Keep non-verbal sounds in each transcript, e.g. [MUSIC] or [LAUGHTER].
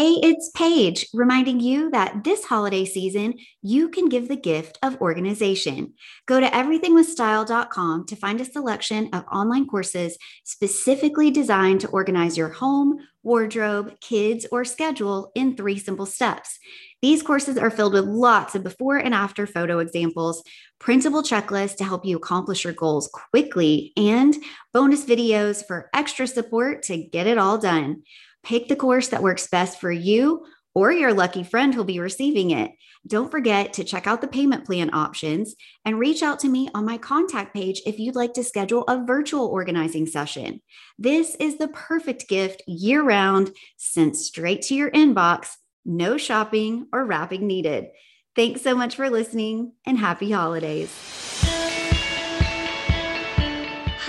Hey, it's Paige reminding you that this holiday season, you can give the gift of organization. Go to everythingwithstyle.com to find a selection of online courses specifically designed to organize your home, wardrobe, kids, or schedule in three simple steps. These courses are filled with lots of before and after photo examples, printable checklists to help you accomplish your goals quickly, and bonus videos for extra support to get it all done. Pick the course that works best for you or your lucky friend who'll be receiving it. Don't forget to check out the payment plan options and reach out to me on my contact page if you'd like to schedule a virtual organizing session. This is the perfect gift year round, sent straight to your inbox, no shopping or wrapping needed. Thanks so much for listening and happy holidays.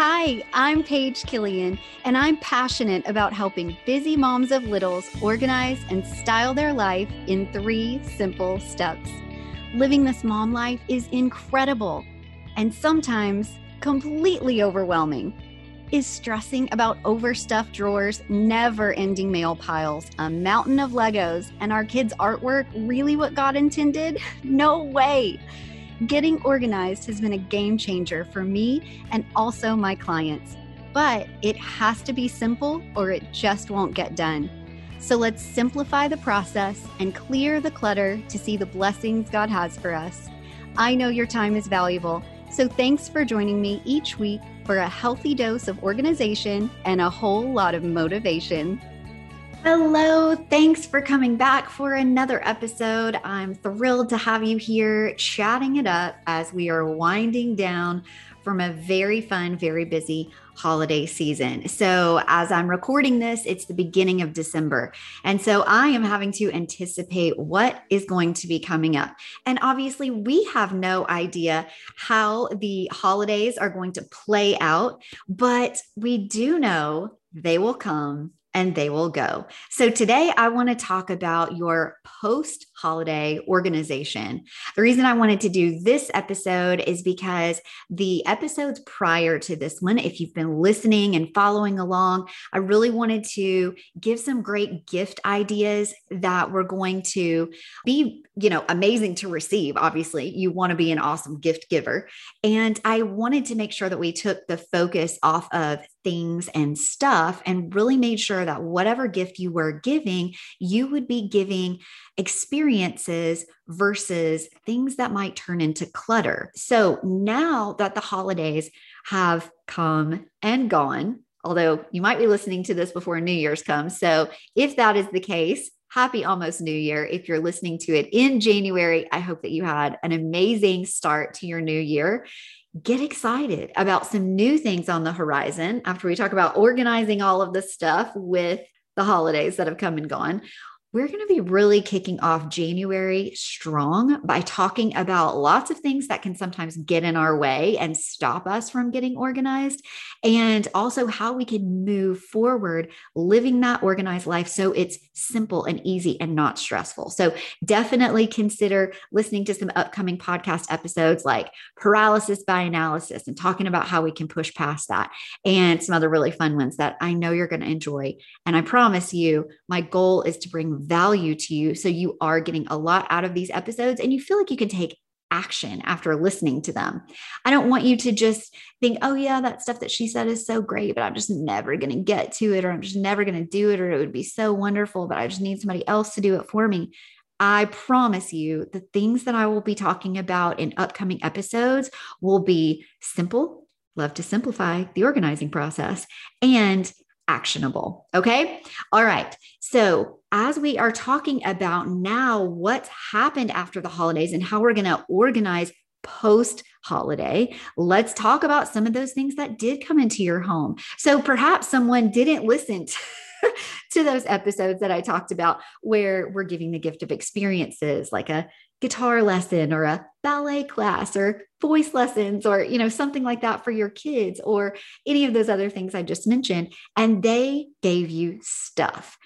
Hi, I'm Paige Killian, and I'm passionate about helping busy moms of littles organize and style their life in three simple steps. Living this mom life is incredible and sometimes completely overwhelming. Is stressing about overstuffed drawers, never ending mail piles, a mountain of Legos, and our kids' artwork really what God intended? [LAUGHS] No way. Getting organized has been a game changer for me and also my clients. But it has to be simple or it just won't get done. So let's simplify the process and clear the clutter to see the blessings God has for us. I know your time is valuable, so thanks for joining me each week for a healthy dose of organization and a whole lot of motivation. Hello, thanks for coming back for another episode. I'm thrilled to have you here chatting it up as we are winding down from a very fun, very busy holiday season. So, as I'm recording this, it's the beginning of December. And so I am having to anticipate what is going to be coming up. And obviously, we have no idea how the holidays are going to play out, but we do know they will come and they will go. So, today I want to talk about your post holiday organization. The reason I wanted to do this episode is because the episodes prior to this one, if you've been listening and following along, I really wanted to give some great gift ideas that were going to be, you know, amazing to receive. Obviously, you want to be an awesome gift giver. And I wanted to make sure that we took the focus off of things and stuff and really made sure that whatever gift you were giving, you would be giving experiences versus things that might turn into clutter. So now that the holidays have come and gone, although you might be listening to this before New Year's comes. So if that is the case, happy almost new year. If you're listening to it in January, I hope that you had an amazing start to your new year get excited about some new things on the horizon after we talk about organizing all of the stuff with the holidays that have come and gone. We're going to be really kicking off January strong by talking about lots of things that can sometimes get in our way and stop us from getting organized, and also how we can move forward living that organized life so it's simple and easy and not stressful. So, definitely consider listening to some upcoming podcast episodes like paralysis by analysis and talking about how we can push past that, and some other really fun ones that I know you're going to enjoy. And I promise you, my goal is to bring value to you. So you are getting a lot out of these episodes and you feel like you can take action after listening to them. I don't want you to just think, oh, yeah, that stuff that she said is so great, but I'm just never going to get to it, or I'm just never going to do it, or it would be so wonderful, but I just need somebody else to do it for me. I promise you, the things that I will be talking about in upcoming episodes will be simple, love to simplify the organizing process, and actionable. Okay. All right. So, as we are talking about now what's happened after the holidays and how we're going to organize post holiday, let's talk about some of those things that did come into your home. So, perhaps someone didn't listen to [LAUGHS] to those episodes that I talked about where we're giving the gift of experiences like a guitar lesson or a ballet class or voice lessons or you know something like that for your kids or any of those other things I just mentioned. And they gave you stuff.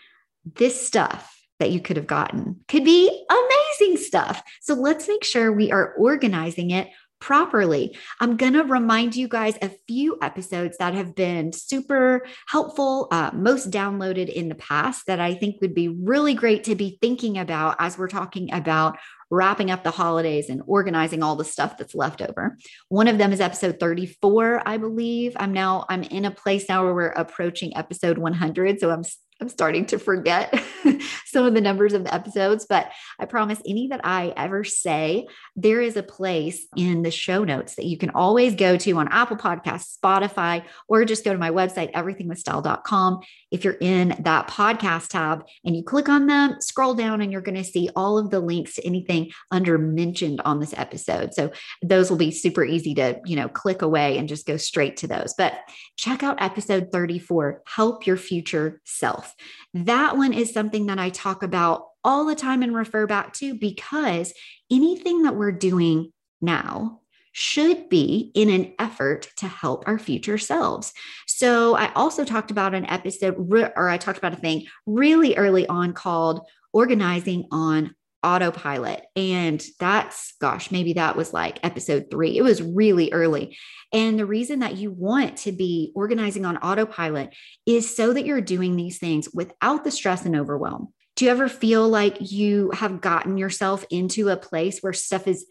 This stuff that you could have gotten could be amazing stuff. So let's make sure we are organizing it properly. I'm going to remind you guys a few episodes that have been super helpful, uh, most downloaded in the past that I think would be really great to be thinking about as we're talking about wrapping up the holidays and organizing all the stuff that's left over. One of them is episode 34, I believe. I'm now I'm in a place now where we're approaching episode 100, so I'm I'm starting to forget [LAUGHS] some of the numbers of the episodes, but I promise any that I ever say, there is a place in the show notes that you can always go to on Apple Podcasts, Spotify, or just go to my website, everythingwithstyle.com. If you're in that podcast tab and you click on them, scroll down, and you're going to see all of the links to anything under mentioned on this episode. So those will be super easy to, you know, click away and just go straight to those. But check out episode 34, Help Your Future Self. That one is something that I talk about all the time and refer back to because anything that we're doing now should be in an effort to help our future selves. So, I also talked about an episode, or I talked about a thing really early on called Organizing on autopilot. And that's, gosh, maybe that was like episode three. It was really early. And the reason that you want to be organizing on autopilot is so that you're doing these things without the stress and overwhelm. Do you ever feel like you have gotten yourself into a place where stuff is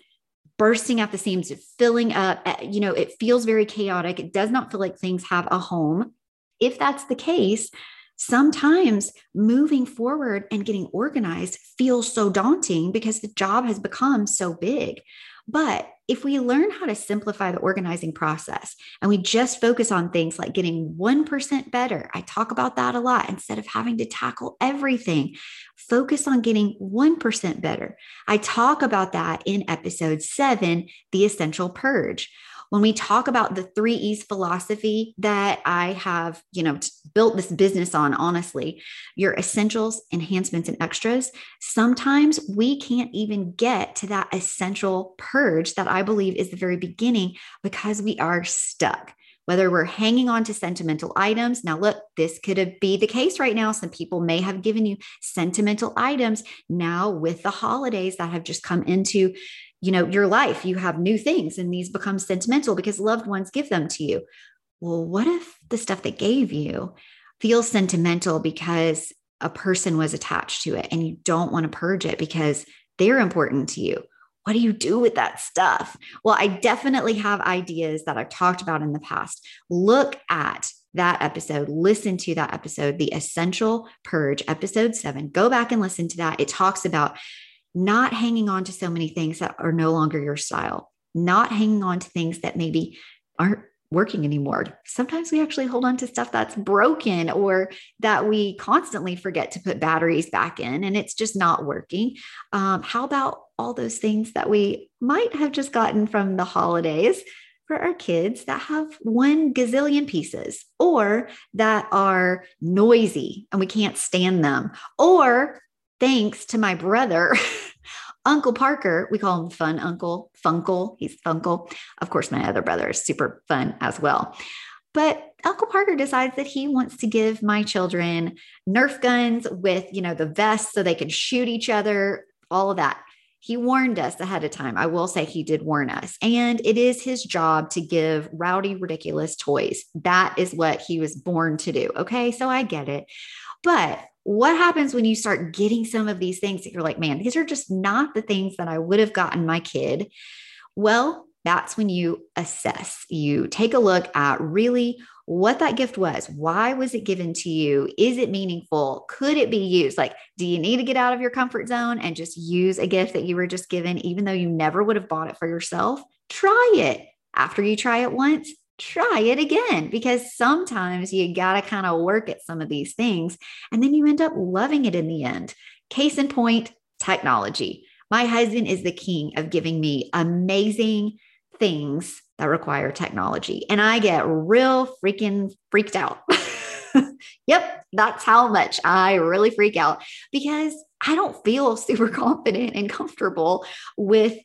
bursting at the seams, filling up? Eh, you know, it feels very chaotic. It does not feel like things have a home. If that's the case, sometimes moving forward and getting organized feels so daunting because the job has become so big. But if we learn how to simplify the organizing process and we just focus on things like getting 1% better, I talk about that a lot instead of having to tackle everything, focus on getting 1% better. I talk about that in episode seven, The Essential Purge when we talk about the three E's philosophy that I have, you know, built this business on, honestly, your essentials, enhancements, and extras, sometimes we can't even get to that essential purge that I believe is the very beginning because we are stuck whether we're hanging on to sentimental items. Now, look, this could be the case right now. Some people may have given you sentimental items now with the holidays that have just come into you know your life you have new things and these become sentimental because loved ones give them to you well what if the stuff they gave you feels sentimental because a person was attached to it and you don't want to purge it because they're important to you what do you do with that stuff well i definitely have ideas that i've talked about in the past look at that episode, listen to that episode, the essential purge, episode seven. Go back and listen to that. It talks about not hanging on to so many things that are no longer your style, not hanging on to things that maybe aren't working anymore. Sometimes we actually hold on to stuff that's broken or that we constantly forget to put batteries back in and it's just not working. Um, how about all those things that we might have just gotten from the holidays? For our kids that have one gazillion pieces or that are noisy and we can't stand them, or thanks to my brother, [LAUGHS] Uncle Parker. We call him Fun Uncle, Funkle. He's Funkle. Of course, my other brother is super fun as well. But Uncle Parker decides that he wants to give my children Nerf guns with, you know, the vests so they can shoot each other, all of that. He warned us ahead of time. I will say he did warn us. And it is his job to give rowdy, ridiculous toys. That is what he was born to do. Okay. So I get it. But what happens when you start getting some of these things that you're like, man, these are just not the things that I would have gotten my kid? Well, that's when you assess. You take a look at really what that gift was. Why was it given to you? Is it meaningful? Could it be used? Like, do you need to get out of your comfort zone and just use a gift that you were just given, even though you never would have bought it for yourself? Try it. After you try it once, try it again because sometimes you got to kind of work at some of these things and then you end up loving it in the end. Case in point, technology. My husband is the king of giving me amazing things that require technology. And I get real freaking freaked out. [LAUGHS] yep, that's how much I really freak out because I don't feel super [LAUGHS] confident and comfortable with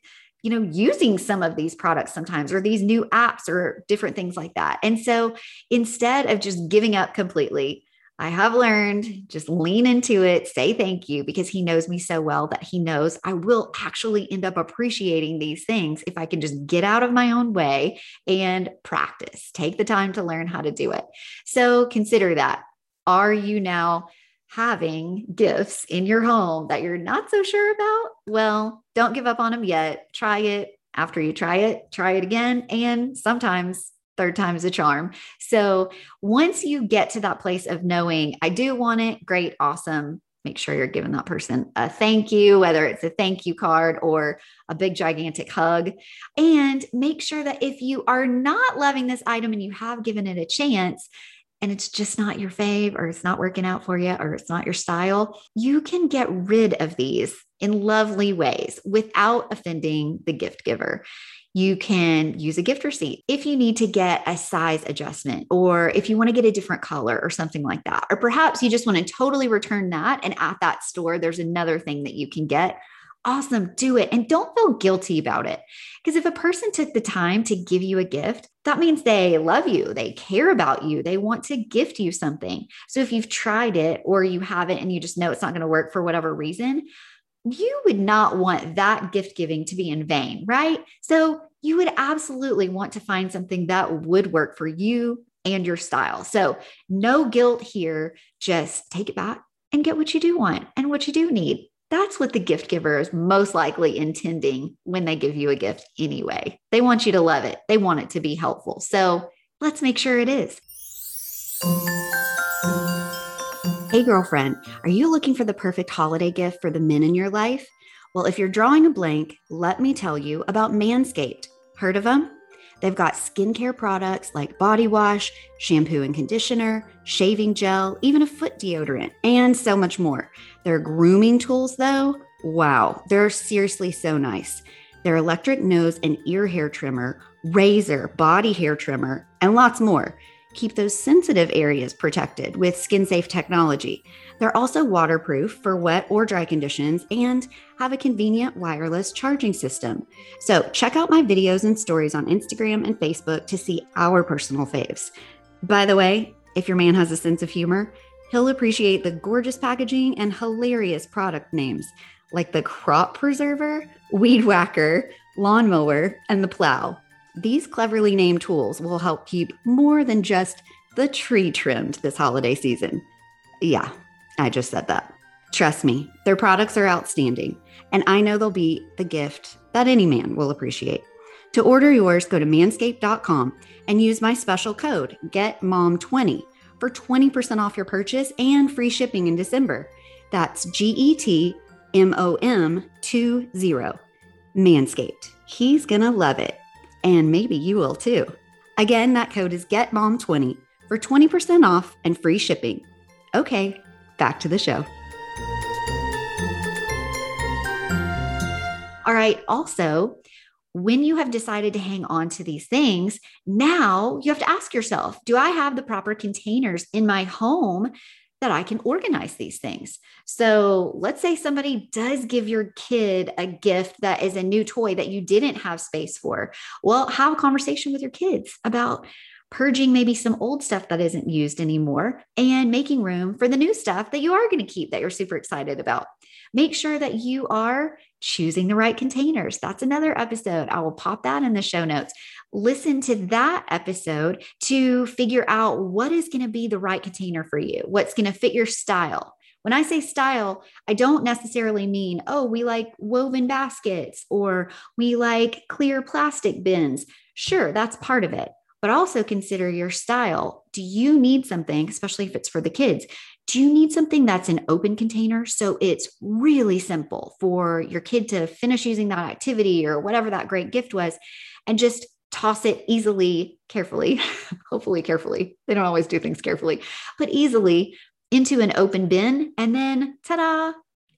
you know using some of these products sometimes or these new apps or different things like that. And so instead of just giving up completely, I have learned just lean into it, say thank you because he knows me so well that he knows I will actually end up appreciating these things if I can just get out of my own way and practice, take the time to learn how to do it. So consider that. Are you now having gifts in your home that you're not so sure about? Well, don't give up on them yet. Try it. After you try it, try it again. And sometimes third time's a charm. So once you get to that place of knowing, I do want it, great, awesome. Make sure you're giving that person a thank you, whether it's a thank you card or a big, gigantic hug. And make sure that if you are not loving this item and you have given it a chance, and it's just not your fave or it's not working out for you or it's not your style, you can get rid of these in lovely ways without offending the gift giver. You can use a gift receipt if you need to get a size adjustment or if you want to get a different color or something like that. Or perhaps you just want to totally return that. And at that store, there's another thing that you can get. Awesome, do it. And don't feel guilty about it. Because if a person took the time to give you a gift, that means they love you, they care about you, they want to gift you something. So if you've tried it or you haven't and you just know it's not going to work for whatever reason, you would not want that gift giving to be in vain, right? So you would absolutely want to find something that would work for you and your style. So no guilt here. Just take it back and get what you do want and what you do need. That's what the gift giver is most likely intending when they give you a gift anyway. They want you to love it, they want it to be helpful. So let's make sure it is. Hey, girlfriend, are you looking for the perfect holiday gift for the men in your life? Well, if you're drawing a blank, let me tell you about Manscaped. Heard of them? They've got skincare products like body wash, shampoo and conditioner, shaving gel, even a foot deodorant, and so much more. Their grooming tools, though, wow, they're seriously so nice. Their electric nose and ear hair trimmer, razor, body hair trimmer, and lots more keep those sensitive areas protected with skin safe technology. They're also waterproof for wet or dry conditions and have a convenient wireless charging system. So, check out my videos and stories on Instagram and Facebook to see our personal faves. By the way, if your man has a sense of humor, he'll appreciate the gorgeous packaging and hilarious product names like the crop preserver, weed whacker, lawnmower, and the plow. These cleverly named tools will help keep more than just the tree trimmed this holiday season. Yeah, I just said that. Trust me, their products are outstanding, and I know they'll be the gift that any man will appreciate. To order yours, go to manscaped.com and use my special code GETMOM20 for 20% off your purchase and free shipping in December. That's G E T M O M 20. Manscaped. He's going to love it and maybe you will too. Again, that code is GETMOM20 for 20% off and free shipping. Okay, back to the show. All right, also, when you have decided to hang on to these things, now you have to ask yourself do I have the proper containers in my home that I can organize these things. So let's say somebody does give your kid a gift that is a new toy that you didn't have space for. Well, have a conversation with your kids about purging maybe some old stuff that isn't used anymore and making room for the new stuff that you are going to keep that you're super excited about. Make sure that you are choosing the right containers. That's another episode. I will pop that in the show notes. Listen to that episode to figure out what is going to be the right container for you, what's going to fit your style. When I say style, I don't necessarily mean, oh, we like woven baskets or we like clear plastic bins. Sure, that's part of it but also consider your style. Do you need something, especially if it's for the kids? Do you need something that's an open container? So it's really simple for your kid to finish using that activity or whatever that great gift was and just toss it easily, carefully, [LAUGHS] hopefully, carefully. They don't always do things carefully, but easily into an open bin. And then ta da,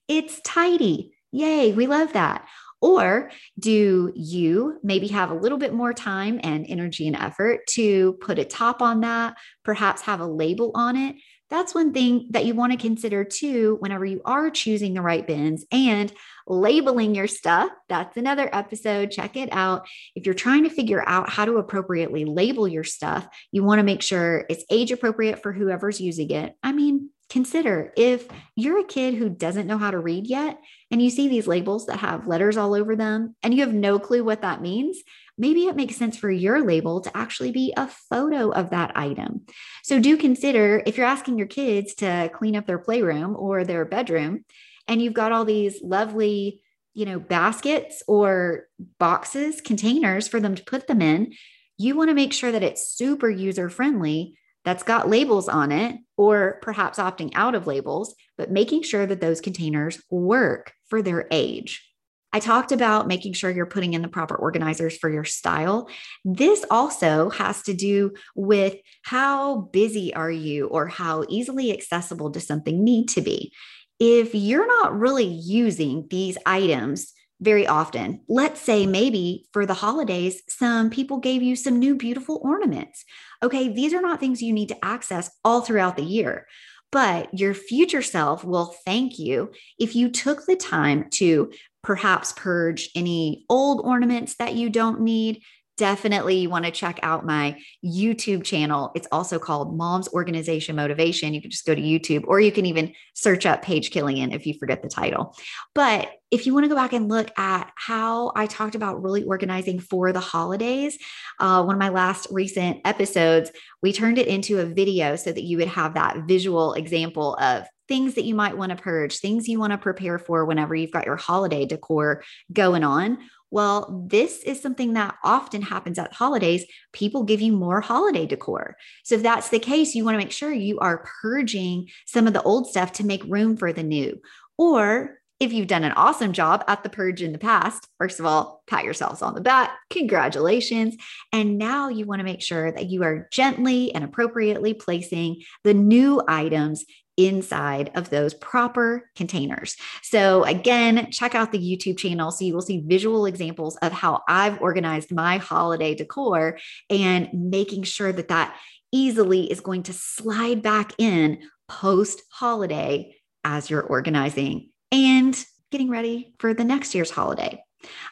it's tidy. Yay, we love that. Or do you maybe have a little bit more time and energy and effort to put a top on that, perhaps have a label on it? That's one thing that you want to consider too whenever you are choosing the right bins and labeling your stuff. That's another episode. Check it out. If you're trying to figure out how to appropriately label your stuff, you want to make sure it's age appropriate for whoever's using it. I mean, consider if you're a kid who doesn't know how to read yet and you see these labels that have letters all over them and you have no clue what that means, maybe it makes sense for your label to actually be a photo of that item. So do consider if you're asking your kids to clean up their playroom or their bedroom and you've got all these lovely, you know, baskets or boxes, containers for them to put them in, you want to make sure that it's super user friendly that's got labels on it, or perhaps opting out of labels, but making sure that those containers work for their age. I talked about making sure you're putting in the proper organizers for your style. This also has to do with how busy are you or how easily accessible does something need to be. If you're not really using these items very often. Let's say maybe for the holidays, some people gave you some new beautiful ornaments. Okay, these are not things you need to access all throughout the year, but your future self will thank you if you took the time to perhaps purge any old ornaments that you don't need, definitely you want to check out my YouTube channel. It's also called Mom's Organization Motivation. You can just go to YouTube or you can even search up Paige Killian if you forget the title. But if you want to go back and look at how I talked about really organizing for the holidays, uh, one of my last recent episodes, we turned it into a video so that you would have that visual example of things that you might want to purge, things you want to prepare for whenever you've got your holiday decor going on well, this is something that often happens at holidays. People give you more holiday decor. So, if that's the case, you want to make sure you are purging some of the old stuff to make room for the new. Or if you've done an awesome job at the purge in the past, first of all, pat yourselves on the back. Congratulations. And now you want to make sure that you are gently and appropriately placing the new items inside of those proper containers. So, again, check out the YouTube channel so you will see visual examples of how I've organized my holiday decor and making sure that that easily is going to slide back in post holiday as you're organizing and getting ready for the next year's holiday.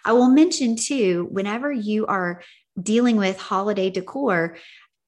I will mention too, whenever you are dealing with holiday decor,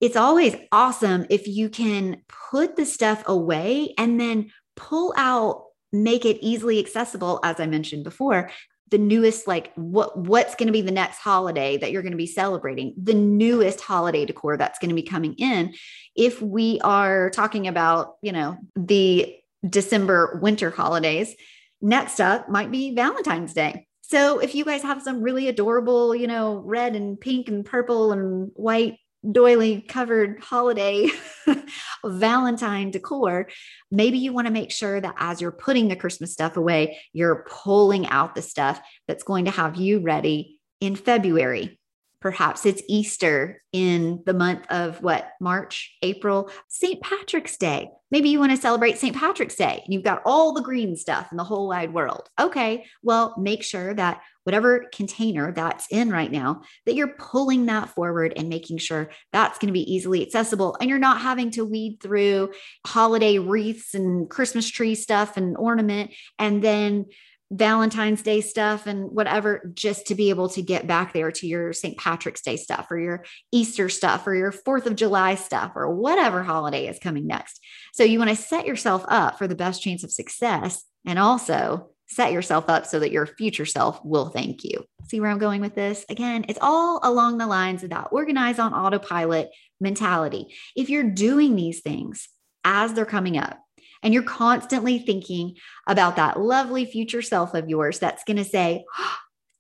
it's always awesome if you can put the stuff away and then pull out make it easily accessible as i mentioned before the newest like what what's going to be the next holiday that you're going to be celebrating the newest holiday decor that's going to be coming in. If we are talking about you know the december winter holidays next up might be valentine's day. So if you guys have some really adorable you know red and pink and purple and white doily covered holiday [LAUGHS] valentine decor maybe you want to make sure that as you're putting the christmas stuff away you're pulling out the stuff that's going to have you ready in february Perhaps it's Easter in the month of what, March, April, St. Patrick's Day. Maybe you want to celebrate St. Patrick's Day and you've got all the green stuff in the whole wide world. Okay, well, make sure that whatever container that's in right now, that you're pulling that forward and making sure that's going to be easily accessible. And you're not having to weed through holiday wreaths and Christmas tree stuff and ornament and then Valentine's Day stuff and whatever, just to be able to get back there to your St. Patrick's Day stuff or your Easter stuff or your Fourth of July stuff or whatever holiday is coming next. So you want to set yourself up for the best chance of success and also set yourself up so that your future self will thank you. See where I'm going with this? Again, it's all along the lines of that organize on autopilot mentality. If you're doing these things as they're coming up, and you're constantly thinking about that lovely future self of yours that's going to say, oh,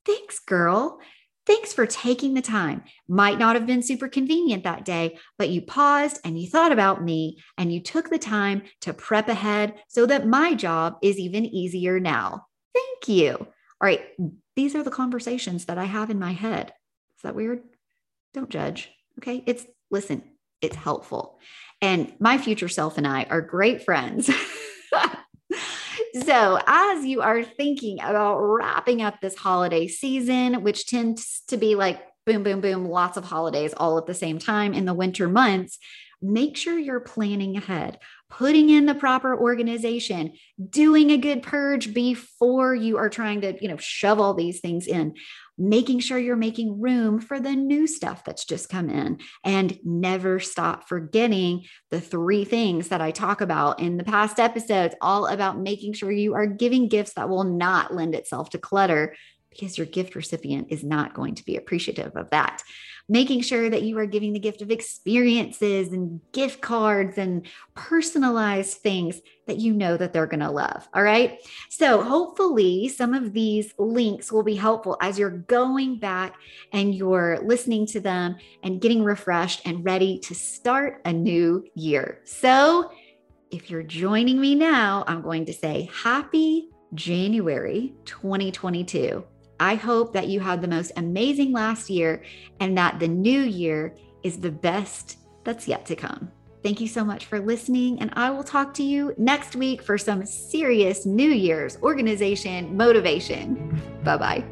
Thanks, girl. Thanks for taking the time. Might not have been super convenient that day, but you paused and you thought about me and you took the time to prep ahead so that my job is even easier now. Thank you. All right. These are the conversations that I have in my head. Is that weird? Don't judge. Okay. It's, listen, it's helpful. And my future self and I are great friends. [LAUGHS] so, as you are thinking about wrapping up this holiday season, which tends to be like boom, boom, boom, lots of holidays all at the same time in the winter months, make sure you're planning ahead, putting in the proper organization, doing a good purge before you are trying to, you know, shove all these things in making sure you're making room for the new stuff that's just come in. And never stop forgetting the three things that I talk about in the past episodes, all about making sure you are giving gifts that will not lend itself to clutter because your gift recipient is not going to be appreciative of that making sure that you are giving the gift of experiences and gift cards and personalized things that you know that they're going to love. All right. So hopefully some of these links will be helpful as you're going back and you're listening to them and getting refreshed and ready to start a new year. So if you're joining me now, I'm going to say happy January 2022. I hope that you had the most amazing last year and that the new year is the best that's yet to come. Thank you so much for listening, and I will talk to you next week for some serious New Year's organization motivation. Bye bye.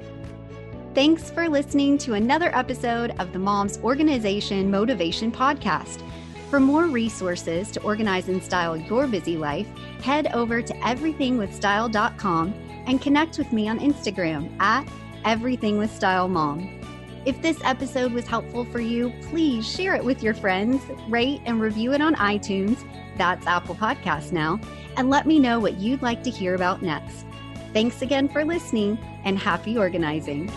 Thanks for listening to another episode of the Mom's Organization Motivation Podcast. For more resources to organize and style your busy life, head over to everythingwithstyle.com and connect with me on Instagram at Everything with Style Mom. If this episode was helpful for you, please share it with your friends, rate and review it on iTunes, that's Apple Podcasts now, and let me know what you'd like to hear about next. Thanks again for listening and happy organizing.